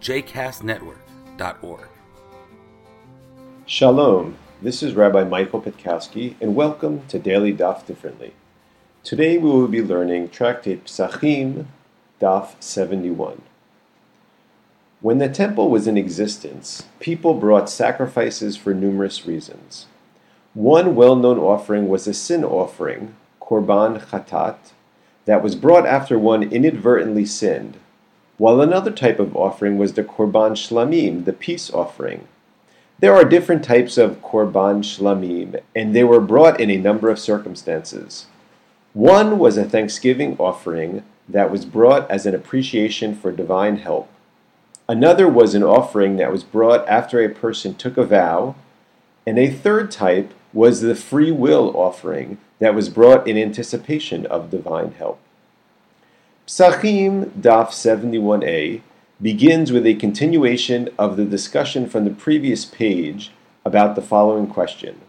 jcastnetwork.org. Shalom, this is Rabbi Michael Pitkowsky, and welcome to Daily Daf Differently. Today we will be learning Tractate Psachim, Daf 71. When the temple was in existence, people brought sacrifices for numerous reasons. One well known offering was a sin offering, Korban Chatat, that was brought after one inadvertently sinned, while another type of offering was the Korban Shlamim, the peace offering. There are different types of Korban Shlamim, and they were brought in a number of circumstances. One was a thanksgiving offering that was brought as an appreciation for divine help. Another was an offering that was brought after a person took a vow. And a third type was the free will offering that was brought in anticipation of divine help. Psachim Daf 71a begins with a continuation of the discussion from the previous page about the following question.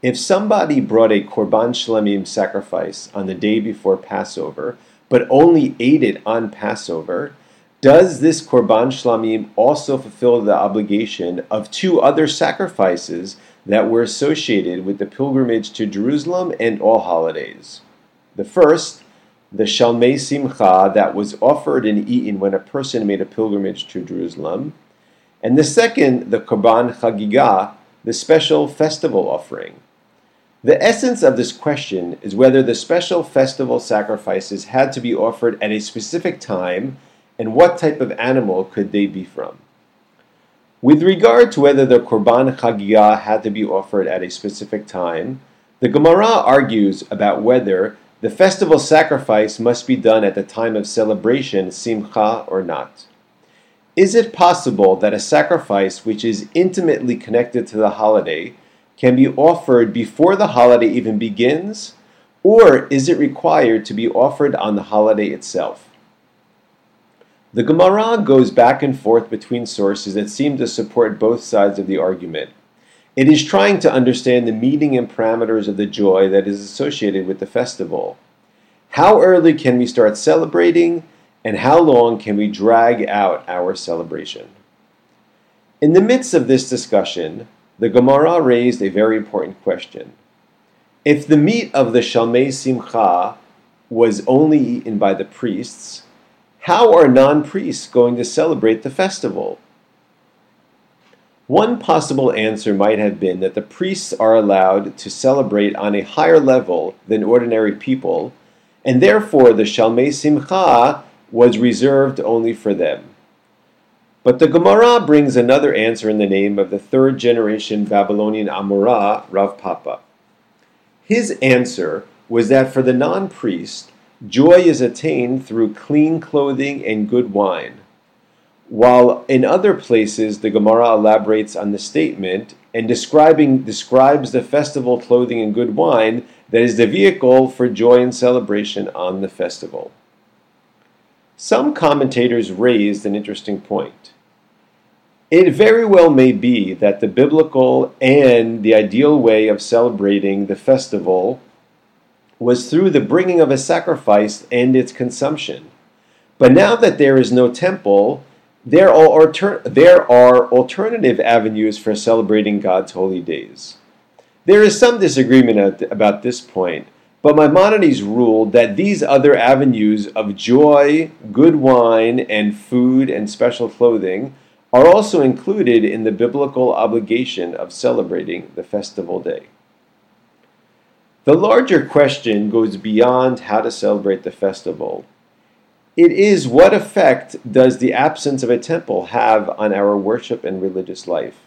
If somebody brought a Korban Shlamim sacrifice on the day before Passover, but only ate it on Passover, does this Korban Shlamim also fulfill the obligation of two other sacrifices that were associated with the pilgrimage to Jerusalem and all holidays? The first, the Shalmei Simcha that was offered and eaten when a person made a pilgrimage to Jerusalem, and the second, the Korban Chagigah, the special festival offering. The essence of this question is whether the special festival sacrifices had to be offered at a specific time and what type of animal could they be from. With regard to whether the Korban Chagigah had to be offered at a specific time, the Gemara argues about whether the festival sacrifice must be done at the time of celebration, simcha, or not. Is it possible that a sacrifice which is intimately connected to the holiday can be offered before the holiday even begins, or is it required to be offered on the holiday itself? The Gemara goes back and forth between sources that seem to support both sides of the argument. It is trying to understand the meaning and parameters of the joy that is associated with the festival. How early can we start celebrating, and how long can we drag out our celebration? In the midst of this discussion, the Gemara raised a very important question. If the meat of the Shalmei Simcha was only eaten by the priests, how are non priests going to celebrate the festival? One possible answer might have been that the priests are allowed to celebrate on a higher level than ordinary people, and therefore the Shalmei Simcha was reserved only for them. But the Gemara brings another answer in the name of the third generation Babylonian Amora, Rav Papa. His answer was that for the non priest, joy is attained through clean clothing and good wine. While in other places the Gemara elaborates on the statement and describing describes the festival clothing and good wine that is the vehicle for joy and celebration on the festival. Some commentators raised an interesting point. It very well may be that the biblical and the ideal way of celebrating the festival was through the bringing of a sacrifice and its consumption. But now that there is no temple, there are, alter- there are alternative avenues for celebrating God's holy days. There is some disagreement about this point, but Maimonides ruled that these other avenues of joy, good wine, and food and special clothing are also included in the biblical obligation of celebrating the festival day. The larger question goes beyond how to celebrate the festival. It is what effect does the absence of a temple have on our worship and religious life?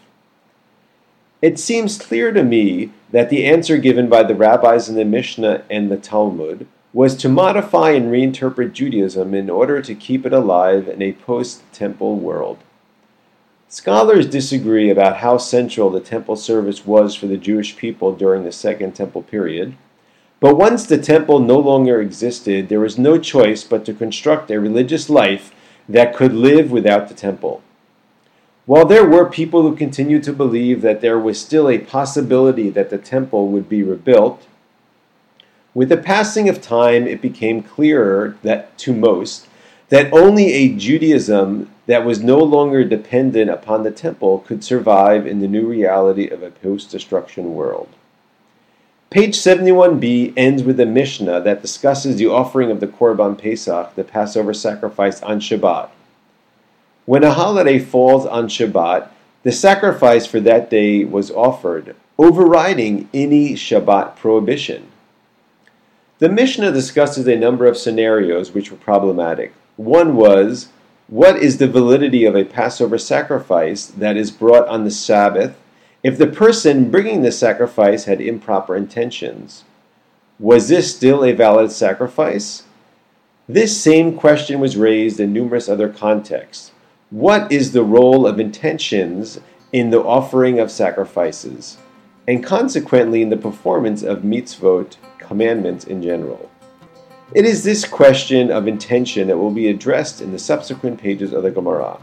It seems clear to me that the answer given by the rabbis in the Mishnah and the Talmud was to modify and reinterpret Judaism in order to keep it alive in a post temple world. Scholars disagree about how central the temple service was for the Jewish people during the Second Temple period, but once the temple no longer existed, there was no choice but to construct a religious life that could live without the temple. While there were people who continued to believe that there was still a possibility that the temple would be rebuilt, with the passing of time, it became clearer that to most that only a Judaism that was no longer dependent upon the temple could survive in the new reality of a post-destruction world. Page 71b ends with a Mishnah that discusses the offering of the Korban Pesach, the Passover sacrifice, on Shabbat. When a holiday falls on Shabbat, the sacrifice for that day was offered, overriding any Shabbat prohibition. The Mishnah discusses a number of scenarios which were problematic. One was what is the validity of a Passover sacrifice that is brought on the Sabbath if the person bringing the sacrifice had improper intentions? Was this still a valid sacrifice? This same question was raised in numerous other contexts. What is the role of intentions in the offering of sacrifices, and consequently in the performance of mitzvot commandments in general. It is this question of intention that will be addressed in the subsequent pages of the Gemara.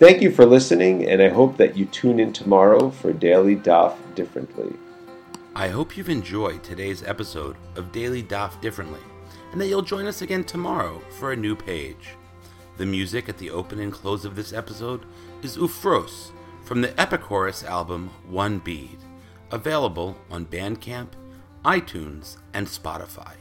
Thank you for listening, and I hope that you tune in tomorrow for Daily Daf Differently. I hope you've enjoyed today's episode of Daily Daf Differently, and that you'll join us again tomorrow for a new page. The music at the open and close of this episode is Ufros from the Epichorus album One Bead, available on Bandcamp iTunes, and Spotify.